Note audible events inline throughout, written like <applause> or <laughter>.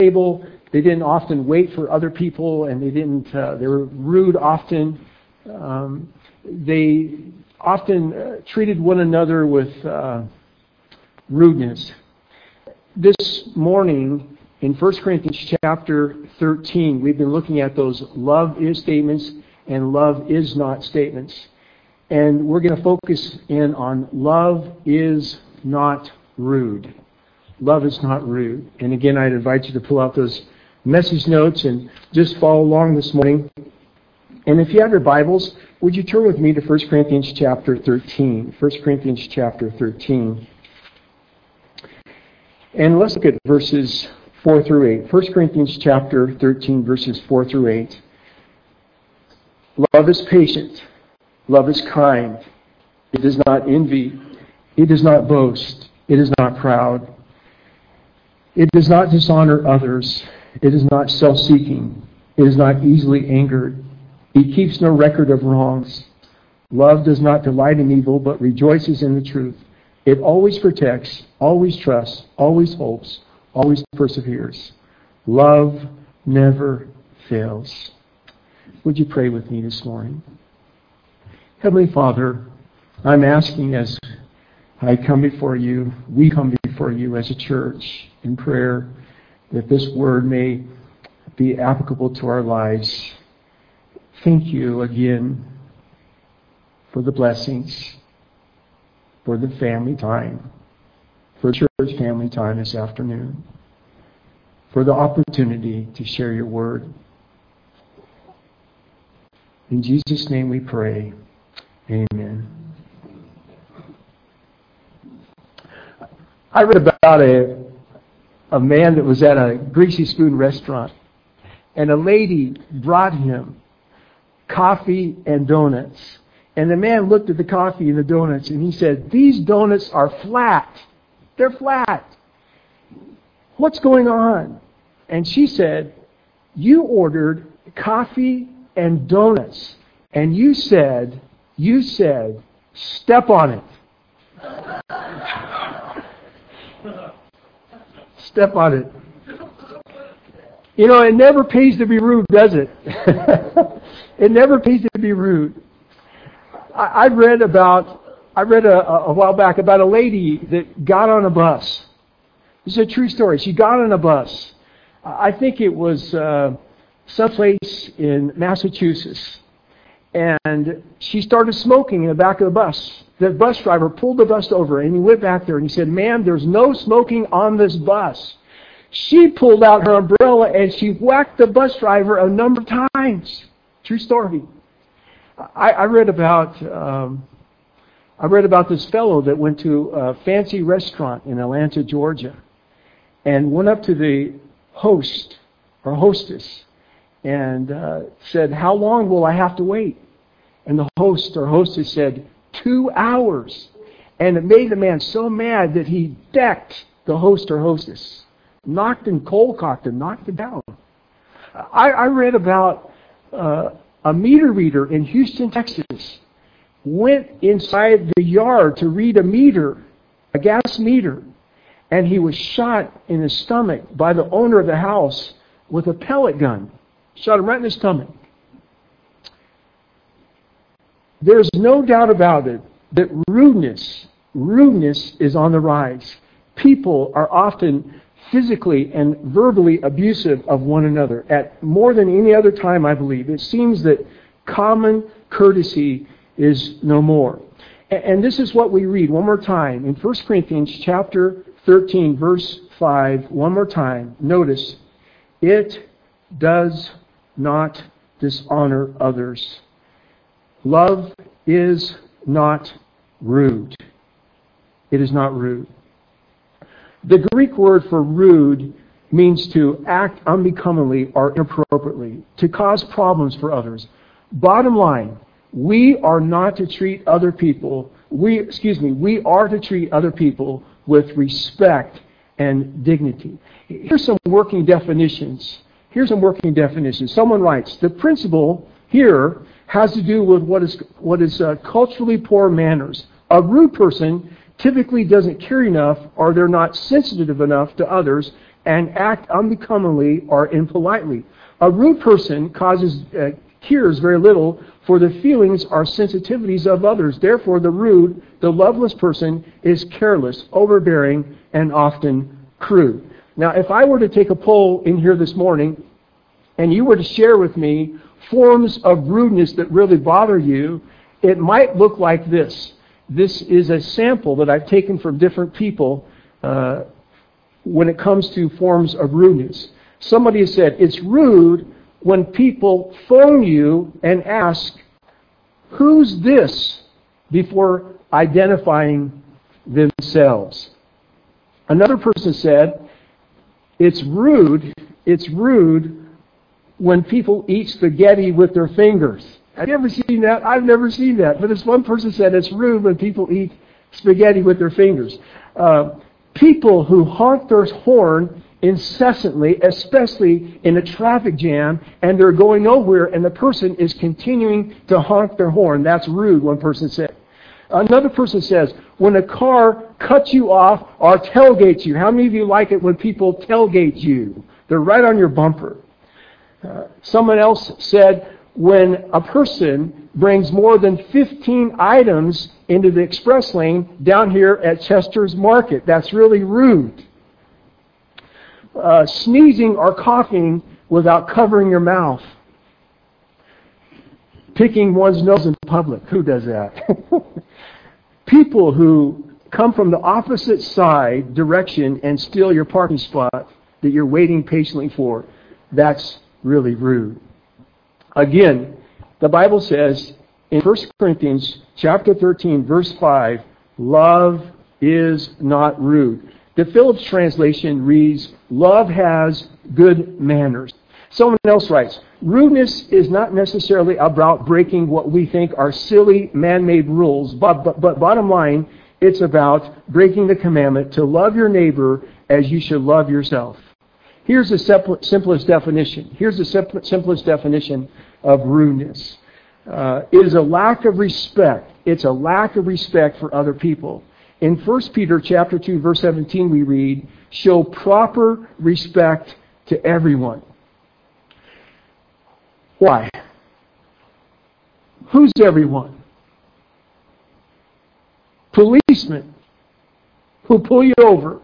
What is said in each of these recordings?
table. They didn't often wait for other people, and they didn't. Uh, they were rude often. Um, they often uh, treated one another with uh, rudeness. This morning, in 1 Corinthians chapter 13, we've been looking at those love is statements and love is not statements. And we're going to focus in on love is not rude. Love is not rude. And again, I'd invite you to pull out those message notes and just follow along this morning. And if you have your Bibles, would you turn with me to 1 Corinthians chapter 13? 1 Corinthians chapter 13. And let's look at verses 4 through 8. 1 Corinthians chapter 13, verses 4 through 8. Love is patient. Love is kind. It does not envy. It does not boast. It is not proud. It does not dishonor others. It is not self seeking. It is not easily angered. It keeps no record of wrongs. Love does not delight in evil, but rejoices in the truth. It always protects, always trusts, always hopes, always perseveres. Love never fails. Would you pray with me this morning? Heavenly Father, I'm asking as I come before you, we come before you as a church in prayer, that this word may be applicable to our lives. Thank you again for the blessings, for the family time, for church family time this afternoon, for the opportunity to share your word. In Jesus' name we pray. Amen. I read about a, a man that was at a Greasy Spoon restaurant, and a lady brought him coffee and donuts. And the man looked at the coffee and the donuts, and he said, These donuts are flat. They're flat. What's going on? And she said, You ordered coffee and donuts, and you said, you said, step on it. <laughs> step on it. You know, it never pays to be rude, does it? <laughs> it never pays to be rude. I, I read about, I read a, a while back about a lady that got on a bus. This is a true story. She got on a bus. I think it was uh, someplace in Massachusetts. And she started smoking in the back of the bus. The bus driver pulled the bus over and he went back there and he said, Ma'am, there's no smoking on this bus. She pulled out her umbrella and she whacked the bus driver a number of times. True story. I, I read about um, I read about this fellow that went to a fancy restaurant in Atlanta, Georgia, and went up to the host or hostess and uh, said, How long will I have to wait? And the host or hostess said, Two hours. And it made the man so mad that he decked the host or hostess, knocked and cold cocked him, knocked him down. I, I read about uh, a meter reader in Houston, Texas, went inside the yard to read a meter, a gas meter, and he was shot in the stomach by the owner of the house with a pellet gun. Shot him right in the stomach. There's no doubt about it that rudeness, rudeness is on the rise. People are often physically and verbally abusive of one another at more than any other time, I believe. It seems that common courtesy is no more. And this is what we read one more time in 1 Corinthians chapter 13 verse 5 one more time. Notice, it does not dishonor others. Love is not rude. It is not rude. The Greek word for rude means to act unbecomingly or inappropriately, to cause problems for others. Bottom line, we are not to treat other people, we, excuse me, we are to treat other people with respect and dignity. Here's some working definitions Here's some working definitions. Someone writes, the principle here has to do with what is, what is uh, culturally poor manners. A rude person typically doesn't care enough or they're not sensitive enough to others and act unbecomingly or impolitely. A rude person causes uh, cares very little for the feelings or sensitivities of others. Therefore, the rude, the loveless person is careless, overbearing, and often crude. Now, if I were to take a poll in here this morning, and you were to share with me forms of rudeness that really bother you, it might look like this. This is a sample that I've taken from different people uh, when it comes to forms of rudeness. Somebody has said, it's rude when people phone you and ask, Who's this? before identifying themselves. Another person said, It's rude, it's rude when people eat spaghetti with their fingers. Have you ever seen that? I've never seen that. But this one person said it's rude when people eat spaghetti with their fingers. Uh, people who honk their horn incessantly, especially in a traffic jam, and they're going nowhere, and the person is continuing to honk their horn. That's rude, one person said. Another person says, when a car cuts you off or tailgates you, how many of you like it when people tailgate you? They're right on your bumper. Someone else said, when a person brings more than 15 items into the express lane down here at Chester's Market, that's really rude uh, sneezing or coughing without covering your mouth. Picking one's nose in public. Who does that? <laughs> People who come from the opposite side direction and steal your parking spot that you're waiting patiently for. That's really rude. Again, the Bible says in 1 Corinthians chapter 13 verse 5, love is not rude. The Phillips translation reads, Love has good manners. Someone else writes, Rudeness is not necessarily about breaking what we think are silly man made rules, but, but, but bottom line, it's about breaking the commandment to love your neighbor as you should love yourself. Here's the simplest definition. Here's the simplest definition of rudeness. Uh, it is a lack of respect. It's a lack of respect for other people. In 1 Peter chapter 2 verse 17 we read, "Show proper respect to everyone." Why? Who's everyone? Policemen who pull you over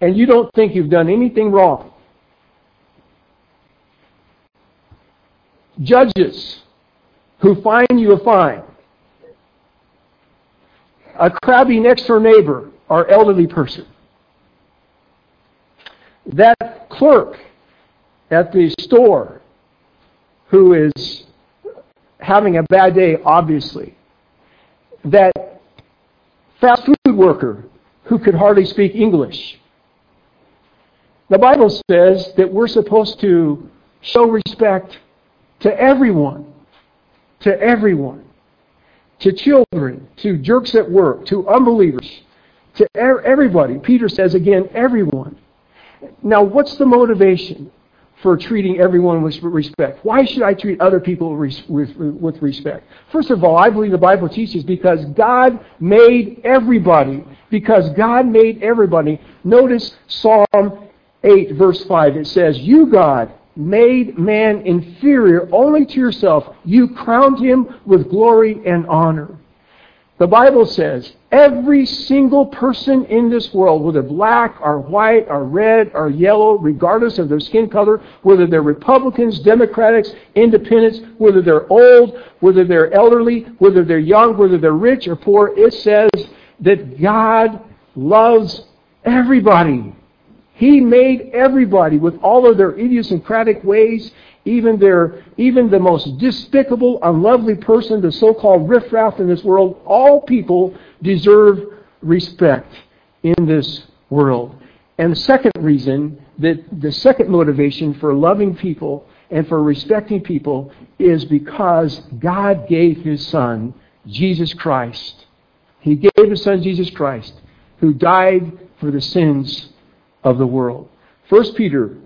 and you don't think you've done anything wrong. Judges who fine you a fine a crabby next door neighbor or elderly person. That clerk at the store who is having a bad day, obviously. That fast food worker who could hardly speak English. The Bible says that we're supposed to show respect to everyone. To everyone to children, to jerks at work, to unbelievers, to everybody. Peter says again, everyone. Now, what's the motivation for treating everyone with respect? Why should I treat other people with respect? First of all, I believe the Bible teaches because God made everybody. Because God made everybody. Notice Psalm 8, verse 5. It says, You, God, made man inferior only to yourself. You crowned him with glory and honor. The Bible says every single person in this world, whether black or white or red or yellow, regardless of their skin color, whether they're Republicans, Democrats, Independents, whether they're old, whether they're elderly, whether they're young, whether they're rich or poor, it says that God loves everybody. He made everybody with all of their idiosyncratic ways, even their, even the most despicable, unlovely person, the so-called riffraff in this world. All people deserve respect in this world. And the second reason, that the second motivation for loving people and for respecting people is because God gave His Son, Jesus Christ. He gave His Son, Jesus Christ, who died for the sins of the world. First Peter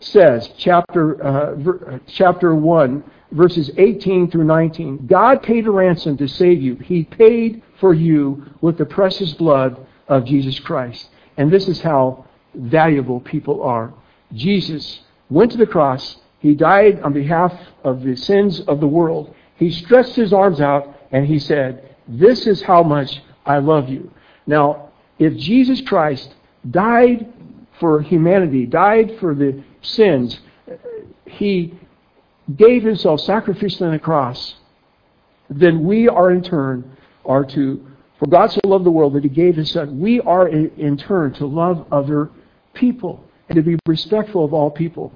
says, chapter, uh, ver, uh, chapter 1, verses 18 through 19, God paid a ransom to save you. He paid for you with the precious blood of Jesus Christ. And this is how valuable people are. Jesus went to the cross. He died on behalf of the sins of the world. He stretched his arms out and he said, This is how much I love you. Now, if Jesus Christ died for humanity, died for the sins, he gave himself sacrificially on the cross, then we are in turn are to, for God so loved the world that he gave his son, we are in turn to love other people and to be respectful of all people.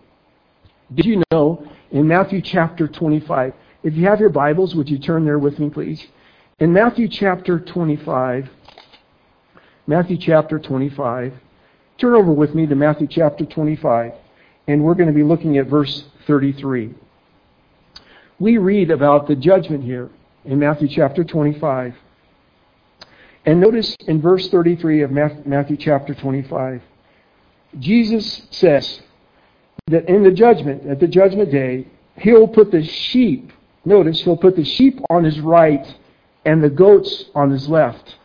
Did you know in Matthew chapter 25, if you have your Bibles, would you turn there with me, please? In Matthew chapter 25, Matthew chapter 25, turn over with me to Matthew chapter 25, and we're going to be looking at verse 33. We read about the judgment here in Matthew chapter 25. And notice in verse 33 of Matthew chapter 25, Jesus says that in the judgment, at the judgment day, he'll put the sheep, notice, he'll put the sheep on his right and the goats on his left.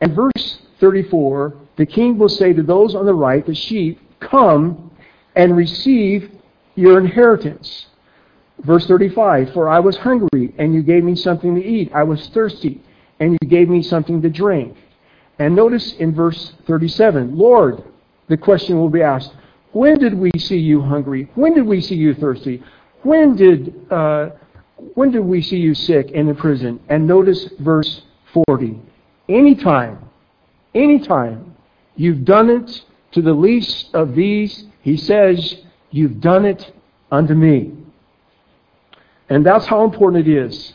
And verse 34, the king will say to those on the right, the sheep, Come and receive your inheritance. Verse 35, For I was hungry, and you gave me something to eat. I was thirsty, and you gave me something to drink. And notice in verse 37, Lord, the question will be asked, When did we see you hungry? When did we see you thirsty? When did, uh, when did we see you sick in prison? And notice verse 40. Anytime, anytime you've done it to the least of these, he says, you've done it unto me. And that's how important it is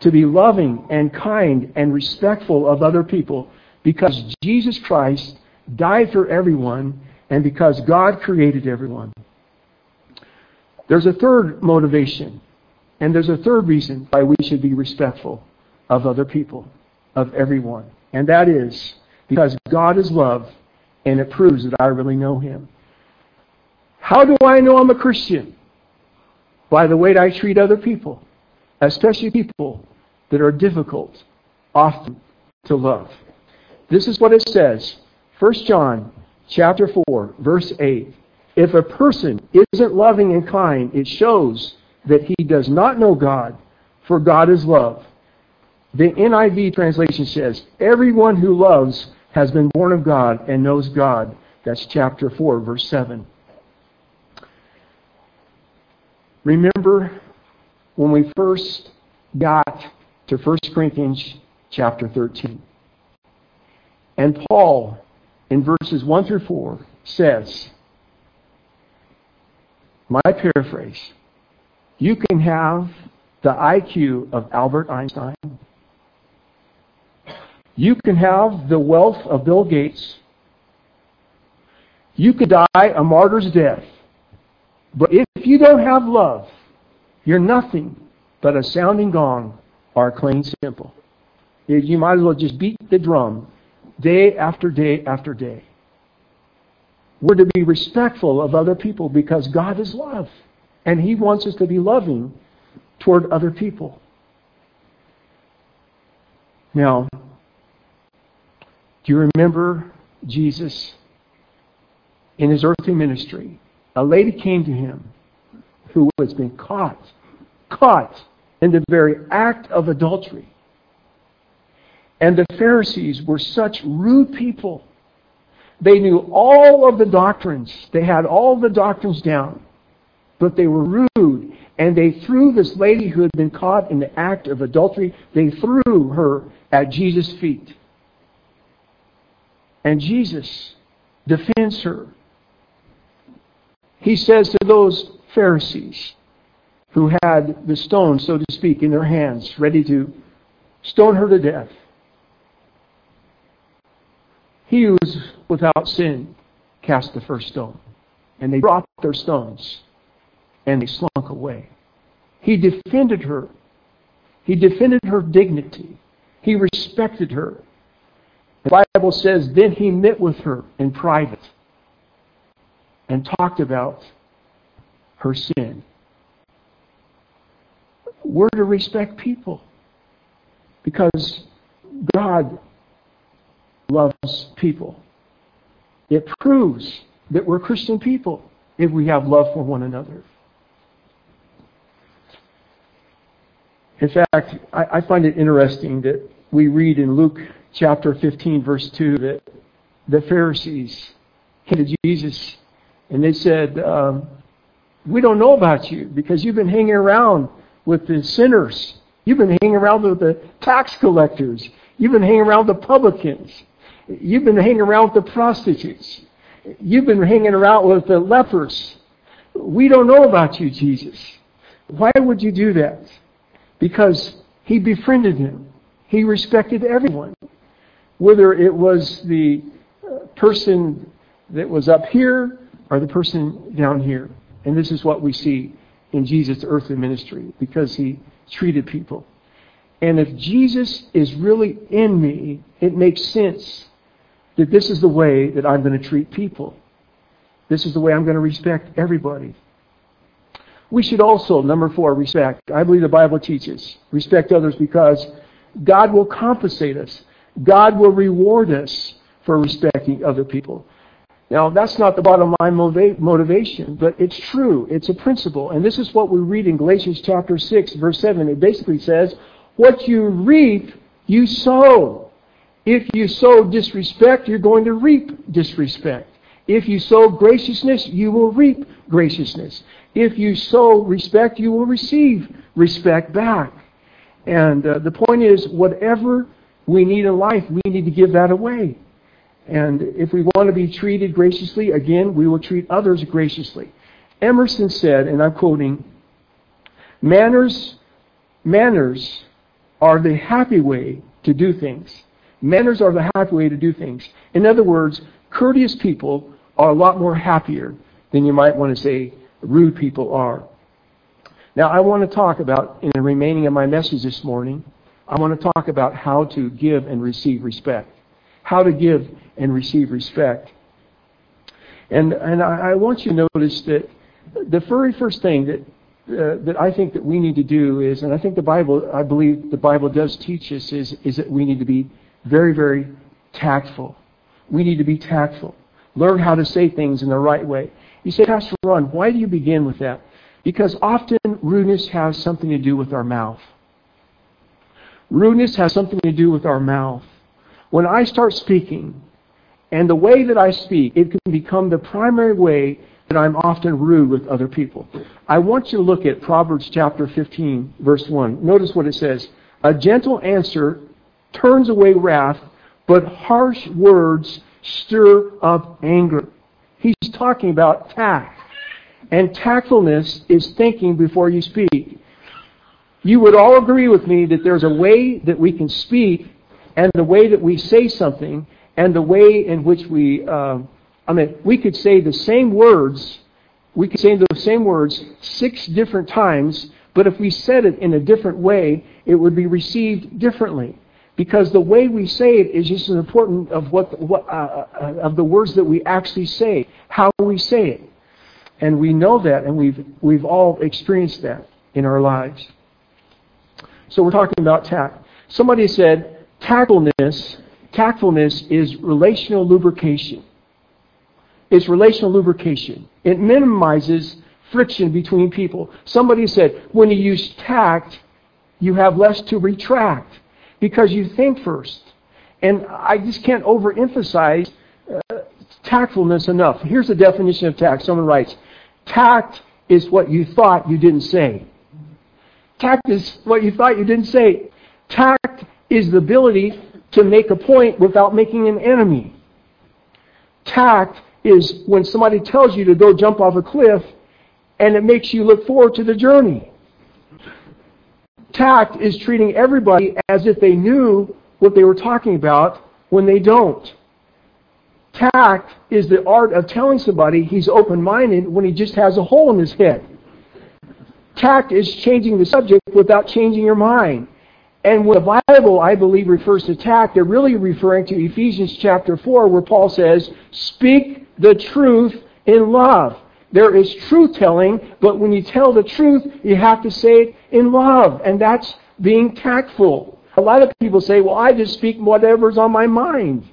to be loving and kind and respectful of other people because Jesus Christ died for everyone and because God created everyone. There's a third motivation, and there's a third reason why we should be respectful of other people, of everyone. And that is because God is love and it proves that I really know Him. How do I know I'm a Christian? By the way I treat other people, especially people that are difficult, often to love. This is what it says 1 John chapter 4, verse 8. If a person isn't loving and kind, it shows that he does not know God, for God is love. The NIV translation says, Everyone who loves has been born of God and knows God. That's chapter 4, verse 7. Remember when we first got to 1 Corinthians chapter 13. And Paul in verses 1 through 4 says, my paraphrase, you can have the IQ of Albert Einstein. You can have the wealth of Bill Gates. You could die a martyr's death. But if you don't have love, you're nothing but a sounding gong or a clean cymbal. You might as well just beat the drum day after day after day. We're to be respectful of other people because God is love. And He wants us to be loving toward other people. Now, do you remember Jesus in his earthly ministry? A lady came to him who has been caught, caught in the very act of adultery. And the Pharisees were such rude people. They knew all of the doctrines. They had all the doctrines down. But they were rude. And they threw this lady who had been caught in the act of adultery, they threw her at Jesus' feet. And Jesus defends her. He says to those Pharisees who had the stone, so to speak, in their hands, ready to stone her to death, he who is without sin cast the first stone. And they dropped their stones and they slunk away. He defended her. He defended her dignity. He respected her. The Bible says, then he met with her in private and talked about her sin. We're to respect people because God loves people. It proves that we're Christian people if we have love for one another. In fact, I, I find it interesting that we read in Luke chapter 15, verse 2, that the Pharisees to Jesus and they said, um, We don't know about you because you've been hanging around with the sinners. You've been hanging around with the tax collectors. You've been hanging around the publicans. You've been hanging around with the prostitutes. You've been hanging around with the lepers. We don't know about you, Jesus. Why would you do that? Because he befriended him. He respected everyone. Whether it was the uh, person that was up here or the person down here. And this is what we see in Jesus' earthly ministry because he treated people. And if Jesus is really in me, it makes sense that this is the way that I'm going to treat people. This is the way I'm going to respect everybody. We should also, number four, respect. I believe the Bible teaches respect others because God will compensate us. God will reward us for respecting other people. Now, that's not the bottom line motivation, but it's true. It's a principle. And this is what we read in Galatians chapter 6, verse 7. It basically says, What you reap, you sow. If you sow disrespect, you're going to reap disrespect. If you sow graciousness, you will reap graciousness. If you sow respect, you will receive respect back. And uh, the point is, whatever we need in life, we need to give that away. And if we want to be treated graciously, again, we will treat others graciously. Emerson said, and I'm quoting, manners, manners are the happy way to do things. Manners are the happy way to do things. In other words, courteous people are a lot more happier than you might want to say rude people are. Now, I want to talk about, in the remaining of my message this morning, I want to talk about how to give and receive respect. How to give and receive respect. And, and I, I want you to notice that the very first thing that uh, that I think that we need to do is, and I think the Bible, I believe the Bible does teach us, is, is that we need to be very, very tactful. We need to be tactful. Learn how to say things in the right way. You say, Pastor Ron, why do you begin with that? Because often rudeness has something to do with our mouth. Rudeness has something to do with our mouth. When I start speaking, and the way that I speak, it can become the primary way that I'm often rude with other people. I want you to look at Proverbs chapter 15, verse 1. Notice what it says. A gentle answer turns away wrath, but harsh words stir up anger. He's talking about tact. And tactfulness is thinking before you speak. You would all agree with me that there's a way that we can speak and the way that we say something and the way in which we, uh, I mean, we could say the same words, we could say those same words six different times, but if we said it in a different way, it would be received differently because the way we say it is just as important of what, what uh, uh, of the words that we actually say, how we say it, and we know that, and we've we've all experienced that in our lives. So we're talking about tact. Somebody said tactfulness. Tactfulness is relational lubrication. It's relational lubrication. It minimizes friction between people. Somebody said when you use tact, you have less to retract because you think first. And I just can't overemphasize uh, tactfulness enough. Here's the definition of tact. Someone writes, tact is what you thought you didn't say. Tact is what you thought you didn't say. Tact is the ability to make a point without making an enemy. Tact is when somebody tells you to go jump off a cliff and it makes you look forward to the journey. Tact is treating everybody as if they knew what they were talking about when they don't. Tact is the art of telling somebody he's open minded when he just has a hole in his head. Tact is changing the subject without changing your mind. And when the Bible, I believe, refers to tact, they're really referring to Ephesians chapter 4, where Paul says, Speak the truth in love. There is truth telling, but when you tell the truth, you have to say it in love, and that's being tactful. A lot of people say, well, I just speak whatever's on my mind.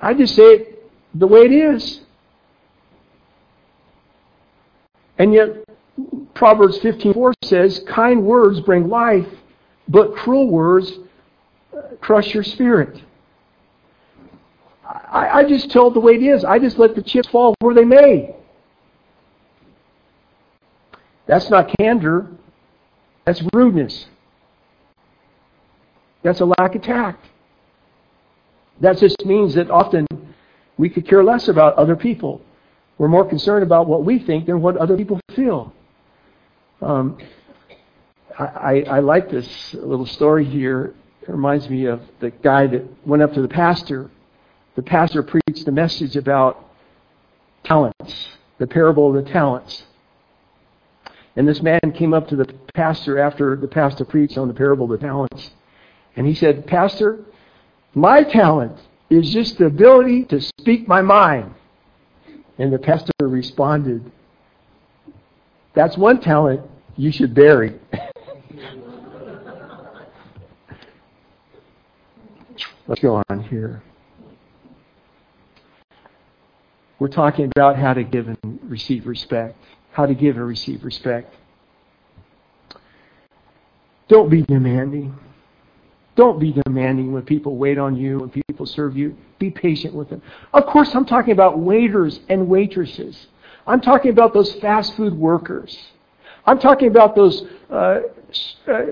I just say it the way it is. And yet, Proverbs 15:4 says, "Kind words bring life, but cruel words uh, crush your spirit." I, I just tell it the way it is. I just let the chips fall where they may. That's not candor. That's rudeness. That's a lack of tact. That just means that often we could care less about other people. We're more concerned about what we think than what other people feel. Um, I, I, I like this little story here. It reminds me of the guy that went up to the pastor. The pastor preached a message about talents, the parable of the talents. And this man came up to the pastor after the pastor preached on the parable of the talents. And he said, Pastor, my talent is just the ability to speak my mind. And the pastor responded, That's one talent you should bury. <laughs> Let's go on here. We're talking about how to give and receive respect. How to give and receive respect. Don't be demanding. Don't be demanding when people wait on you, when people serve you. Be patient with them. Of course, I'm talking about waiters and waitresses. I'm talking about those fast food workers. I'm talking about those uh, uh,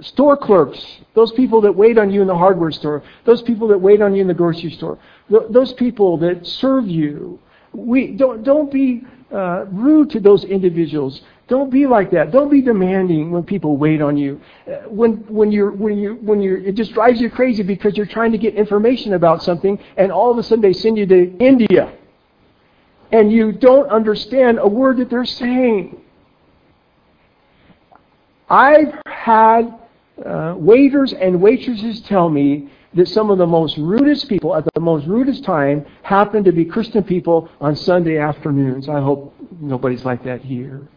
store clerks, those people that wait on you in the hardware store, those people that wait on you in the grocery store, th- those people that serve you. We don't don't be uh, rude to those individuals. Don't be like that. Don't be demanding when people wait on you. Uh, when when you're when you when you're, it just drives you crazy because you're trying to get information about something, and all of a sudden they send you to India, and you don't understand a word that they're saying. I've had uh, waiters and waitresses tell me that some of the most rudest people at the most rudest time happen to be Christian people on Sunday afternoons. I hope nobody's like that here.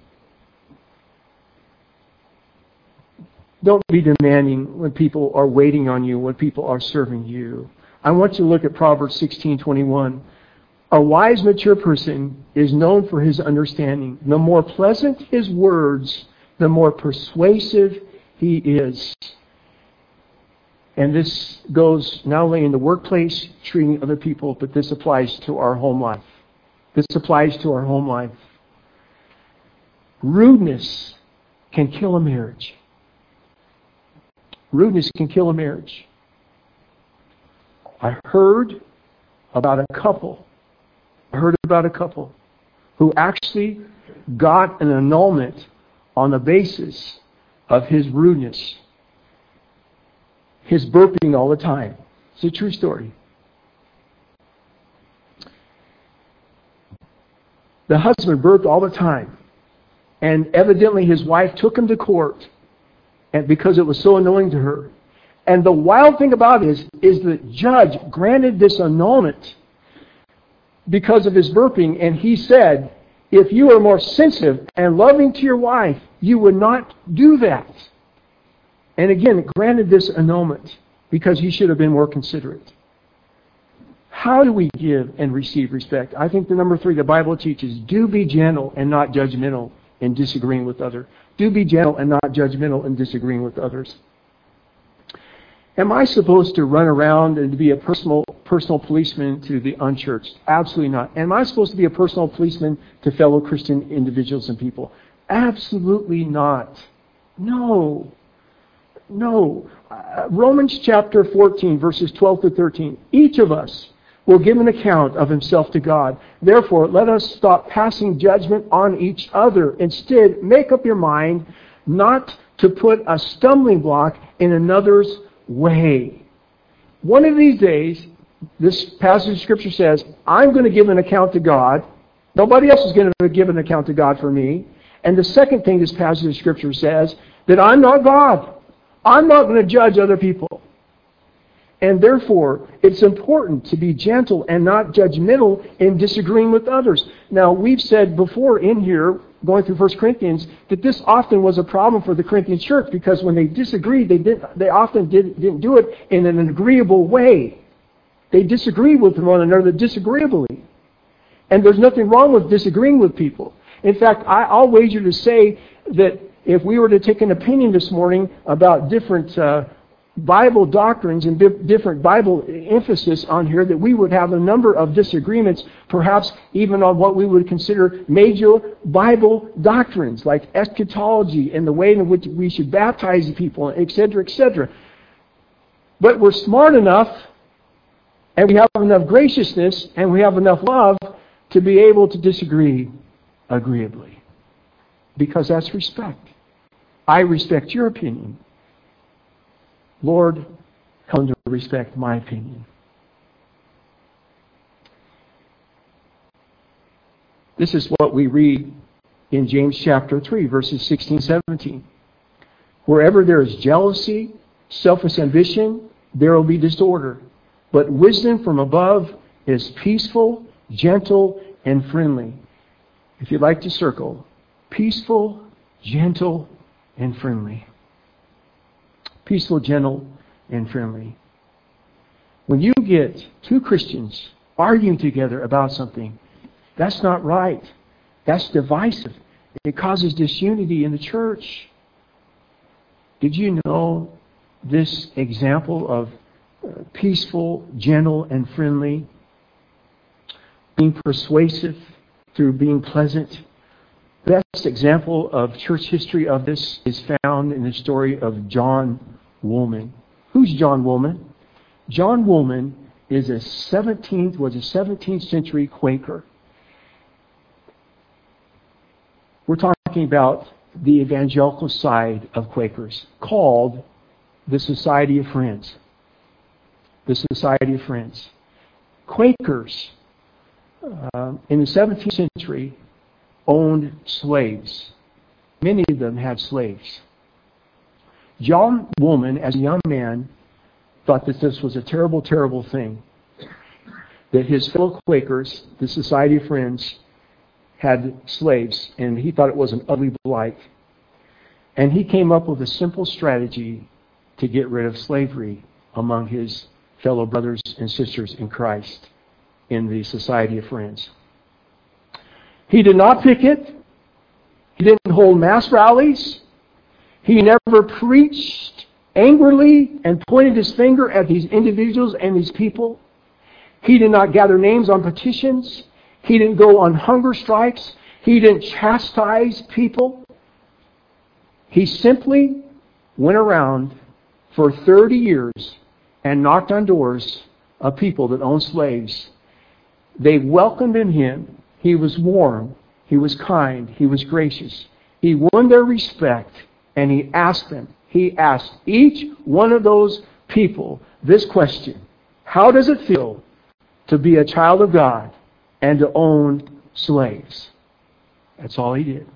Don't be demanding when people are waiting on you, when people are serving you. I want you to look at Proverbs 16:21. A wise, mature person is known for his understanding. The more pleasant his words, the more persuasive he is. And this goes not only in the workplace, treating other people, but this applies to our home life. This applies to our home life. Rudeness can kill a marriage. Rudeness can kill a marriage. I heard about a couple. I heard about a couple who actually got an annulment on the basis of his rudeness, his burping all the time. It's a true story. The husband burped all the time. And evidently his wife took him to court and because it was so annoying to her. And the wild thing about it is, is the judge granted this annulment because of his burping, and he said, if you were more sensitive and loving to your wife, you would not do that. And again, granted this annulment because he should have been more considerate. How do we give and receive respect? I think the number three the Bible teaches do be gentle and not judgmental in disagreeing with others. Do be gentle and not judgmental in disagreeing with others. Am I supposed to run around and be a personal personal policeman to the unchurched? Absolutely not. Am I supposed to be a personal policeman to fellow Christian individuals and people? Absolutely not. No. No. Uh, Romans chapter 14, verses 12 to 13. Each of us will give an account of himself to God. Therefore, let us stop passing judgment on each other. Instead, make up your mind not to put a stumbling block in another's way. One of these days, this passage of Scripture says, I'm going to give an account to God. Nobody else is going to give an account to God for me. And the second thing this passage of Scripture says, that I'm not God. I'm not going to judge other people. And therefore, it's important to be gentle and not judgmental in disagreeing with others. Now, we've said before in here, going through 1 Corinthians, that this often was a problem for the Corinthian church because when they disagreed, they, did, they often did, didn't do it in an agreeable way. They disagreed with one another disagreeably. And there's nothing wrong with disagreeing with people. In fact, I, I'll wager to say that if we were to take an opinion this morning about different uh, Bible doctrines and different Bible emphasis on here, that we would have a number of disagreements, perhaps even on what we would consider major Bible doctrines, like eschatology and the way in which we should baptize people, etc., etc. But we're smart enough, and we have enough graciousness, and we have enough love to be able to disagree agreeably. Because that's respect. I respect your opinion. Lord, come to respect my opinion. This is what we read in James chapter 3, verses 16 17. Wherever there is jealousy, selfish ambition, there will be disorder. But wisdom from above is peaceful, gentle, and friendly. If you'd like to circle, peaceful, gentle, and friendly. Peaceful, gentle, and friendly. When you get two Christians arguing together about something, that's not right. That's divisive. It causes disunity in the church. Did you know this example of uh, peaceful, gentle, and friendly, being persuasive through being pleasant, The best example of church history of this is found in the story of John Woolman. Who's John Woolman? John Woolman is a 17th was a 17th century Quaker. We're talking about the evangelical side of Quakers, called the Society of Friends. The Society of Friends. Quakers uh, in the 17th century owned slaves. Many of them had slaves. John Woolman, as a young man, thought that this was a terrible, terrible thing. That his fellow Quakers, the Society of Friends, had slaves, and he thought it was an ugly blight. And he came up with a simple strategy to get rid of slavery among his fellow brothers and sisters in Christ in the Society of Friends. He did not picket. He didn't hold mass rallies. He never preached angrily and pointed his finger at these individuals and these people. He did not gather names on petitions. He didn't go on hunger strikes. He didn't chastise people. He simply went around for 30 years and knocked on doors of people that owned slaves. They welcomed him. He was warm. He was kind. He was gracious. He won their respect and he asked them, he asked each one of those people this question How does it feel to be a child of God and to own slaves? That's all he did.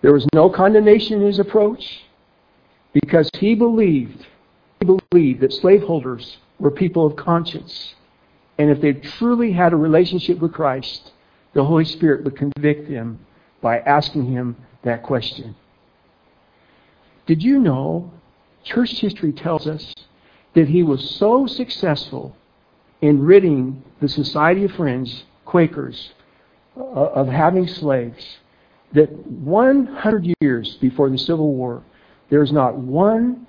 There was no condemnation in his approach because he believed, he believed that slaveholders were people of conscience and if they truly had a relationship with Christ, the Holy Spirit would convict them by asking him that question. Did you know? Church history tells us that he was so successful in ridding the Society of Friends, Quakers, uh, of having slaves that 100 years before the Civil War, there's not one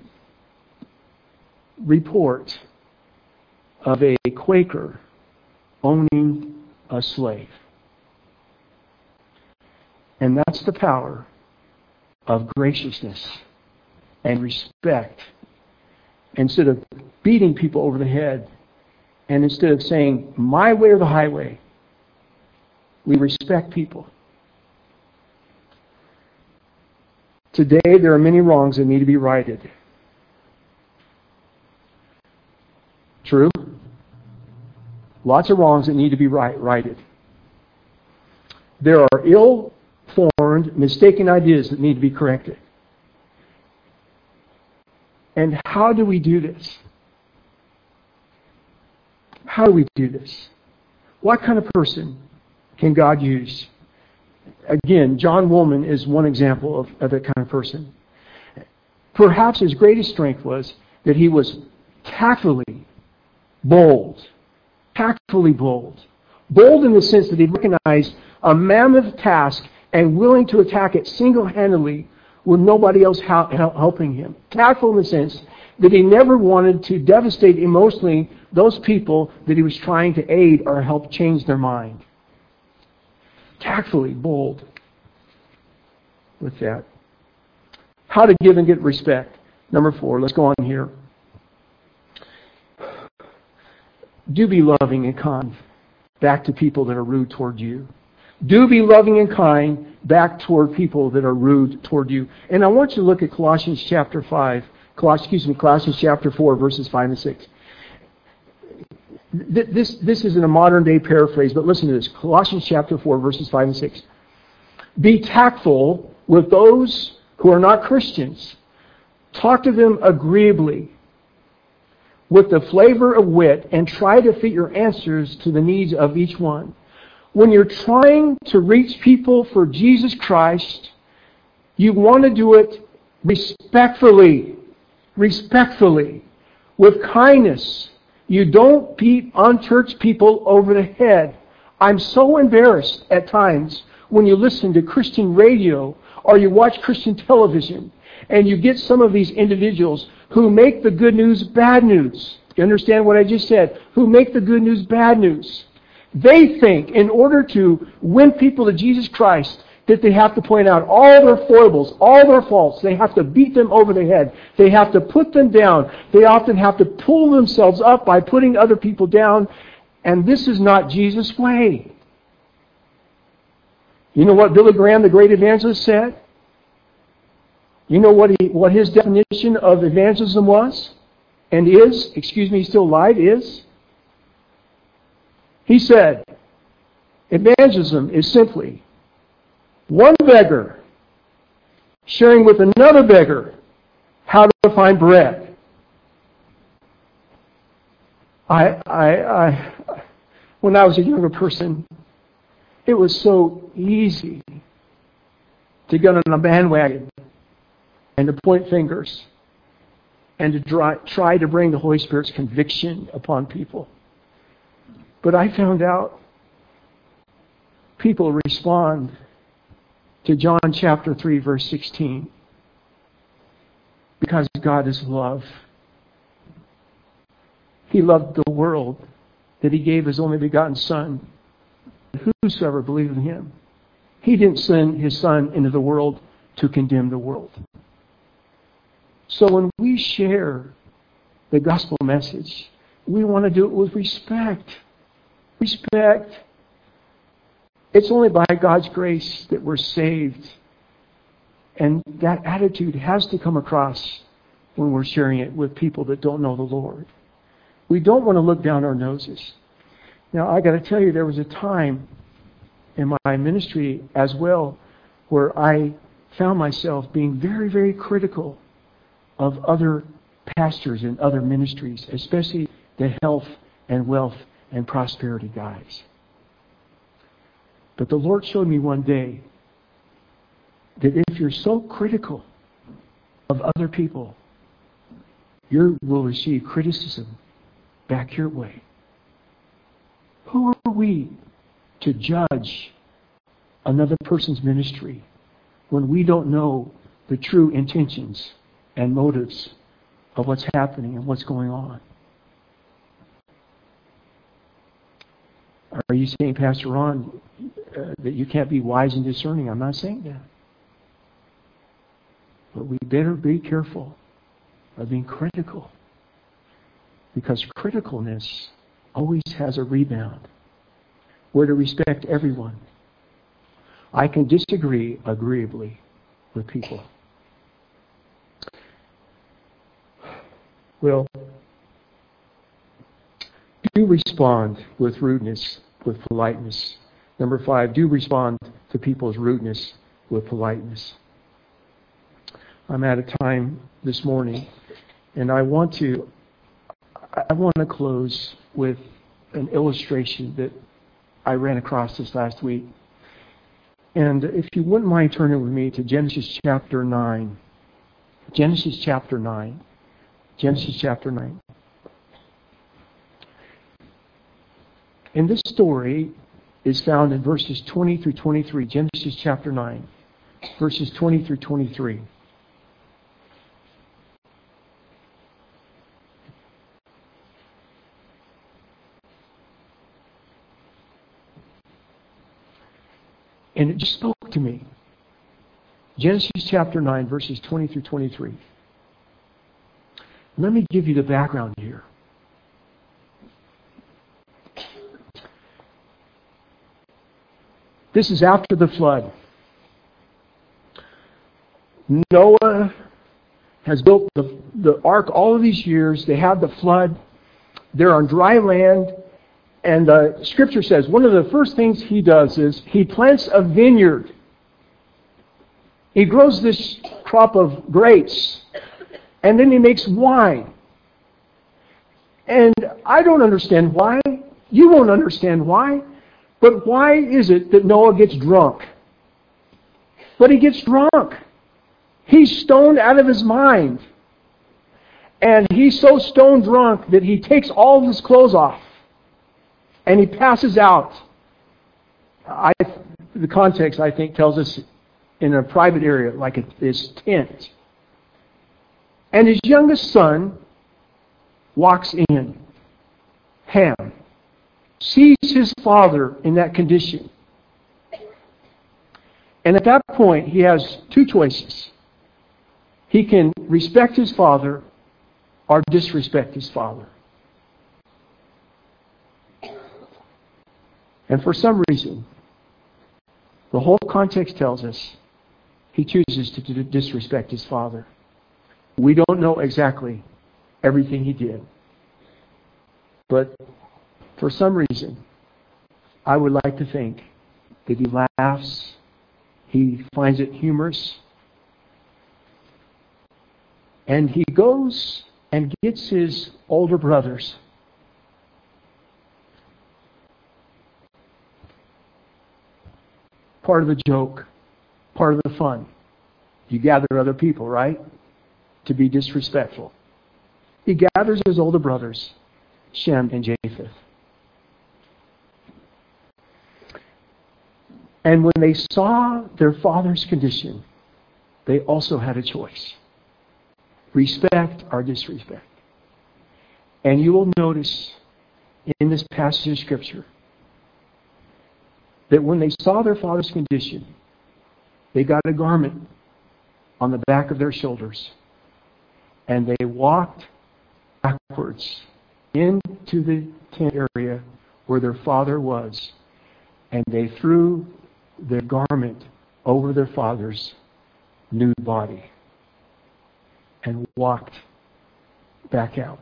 report of a Quaker owning a slave. And that's the power of graciousness and respect. Instead of beating people over the head, and instead of saying, my way or the highway, we respect people. Today, there are many wrongs that need to be righted. True? Lots of wrongs that need to be right, righted. There are ill formed, mistaken ideas that need to be corrected. And how do we do this? How do we do this? What kind of person can God use? Again, John Woolman is one example of, of that kind of person. Perhaps his greatest strength was that he was tactfully bold. Tactfully bold. Bold in the sense that he recognized a mammoth task and willing to attack it single-handedly with nobody else helping him. Tactful in the sense that he never wanted to devastate emotionally those people that he was trying to aid or help change their mind. Tactfully bold with that. How to give and get respect. Number four, let's go on here. Do be loving and kind back to people that are rude toward you. Do be loving and kind back toward people that are rude toward you. And I want you to look at Colossians chapter 5, Colossians, excuse me, Colossians chapter 4, verses 5 and 6. This, this is in a modern day paraphrase, but listen to this. Colossians chapter 4, verses 5 and 6. Be tactful with those who are not Christians. Talk to them agreeably with the flavor of wit and try to fit your answers to the needs of each one. When you're trying to reach people for Jesus Christ, you want to do it respectfully, respectfully, with kindness. You don't beat unchurched people over the head. I'm so embarrassed at times when you listen to Christian radio or you watch Christian television and you get some of these individuals who make the good news bad news. You understand what I just said? Who make the good news bad news. They think in order to win people to Jesus Christ that they have to point out all their foibles, all their faults. They have to beat them over the head. They have to put them down. They often have to pull themselves up by putting other people down. And this is not Jesus' way. You know what Billy Graham, the great evangelist, said? You know what, he, what his definition of evangelism was? And is, excuse me, he's still alive, is? He said, evangelism is simply one beggar sharing with another beggar how to find bread. I, I, I, when I was a younger person, it was so easy to get on a bandwagon and to point fingers and to try, try to bring the Holy Spirit's conviction upon people. But I found out people respond to John chapter 3, verse 16 because God is love. He loved the world that He gave His only begotten Son. Whosoever believeth in Him. He didn't send His Son into the world to condemn the world. So when we share the gospel message, we want to do it with respect. Respect. It's only by God's grace that we're saved. And that attitude has to come across when we're sharing it with people that don't know the Lord. We don't want to look down our noses. Now, I got to tell you, there was a time in my ministry as well where I found myself being very, very critical of other pastors and other ministries, especially the health and wealth and prosperity guys. But the Lord showed me one day that if you're so critical of other people, you will receive criticism back your way. Who are we to judge another person's ministry when we don't know the true intentions and motives of what's happening and what's going on. Are you saying, Pastor Ron, uh, that you can't be wise and discerning? I'm not saying that. But we better be careful of being critical. Because criticalness always has a rebound. We're to respect everyone. I can disagree agreeably with people. will do respond with rudeness, with politeness. Number five, do respond to people's rudeness with politeness. I'm at a time this morning, and I want to I want to close with an illustration that I ran across this last week. And if you wouldn't mind turning with me to Genesis chapter 9. Genesis chapter 9. Genesis chapter 9. And this story is found in verses 20 through 23. Genesis chapter 9, verses 20 through 23. And it just spoke to me. Genesis chapter 9, verses 20 through 23. Let me give you the background here. This is after the flood. Noah has built the, the ark all of these years. They have the flood. They're on dry land. And the scripture says one of the first things he does is he plants a vineyard. He grows this crop of grapes. And then he makes wine. And I don't understand why. You won't understand why. But why is it that Noah gets drunk? But he gets drunk. He's stoned out of his mind. And he's so stone drunk that he takes all of his clothes off and he passes out. I, the context, I think, tells us in a private area, like his tent. And his youngest son walks in, Ham, sees his father in that condition. And at that point, he has two choices. He can respect his father or disrespect his father. And for some reason, the whole context tells us he chooses to disrespect his father. We don't know exactly everything he did. But for some reason, I would like to think that he laughs, he finds it humorous, and he goes and gets his older brothers part of the joke, part of the fun. You gather other people, right? To be disrespectful. He gathers his older brothers, Shem and Japheth. And when they saw their father's condition, they also had a choice respect or disrespect. And you will notice in this passage of Scripture that when they saw their father's condition, they got a garment on the back of their shoulders and they walked backwards into the tent area where their father was and they threw their garment over their father's nude body and walked back out.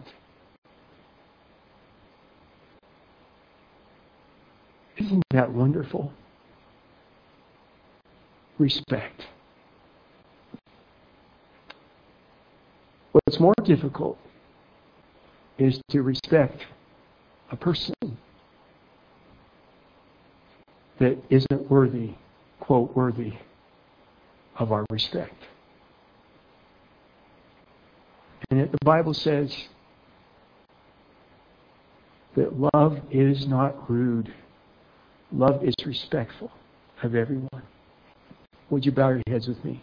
Isn't that wonderful? Respect. What's more difficult is to respect a person that isn't worthy, quote, worthy of our respect. And yet the Bible says that love is not rude. Love is respectful of everyone. Would you bow your heads with me?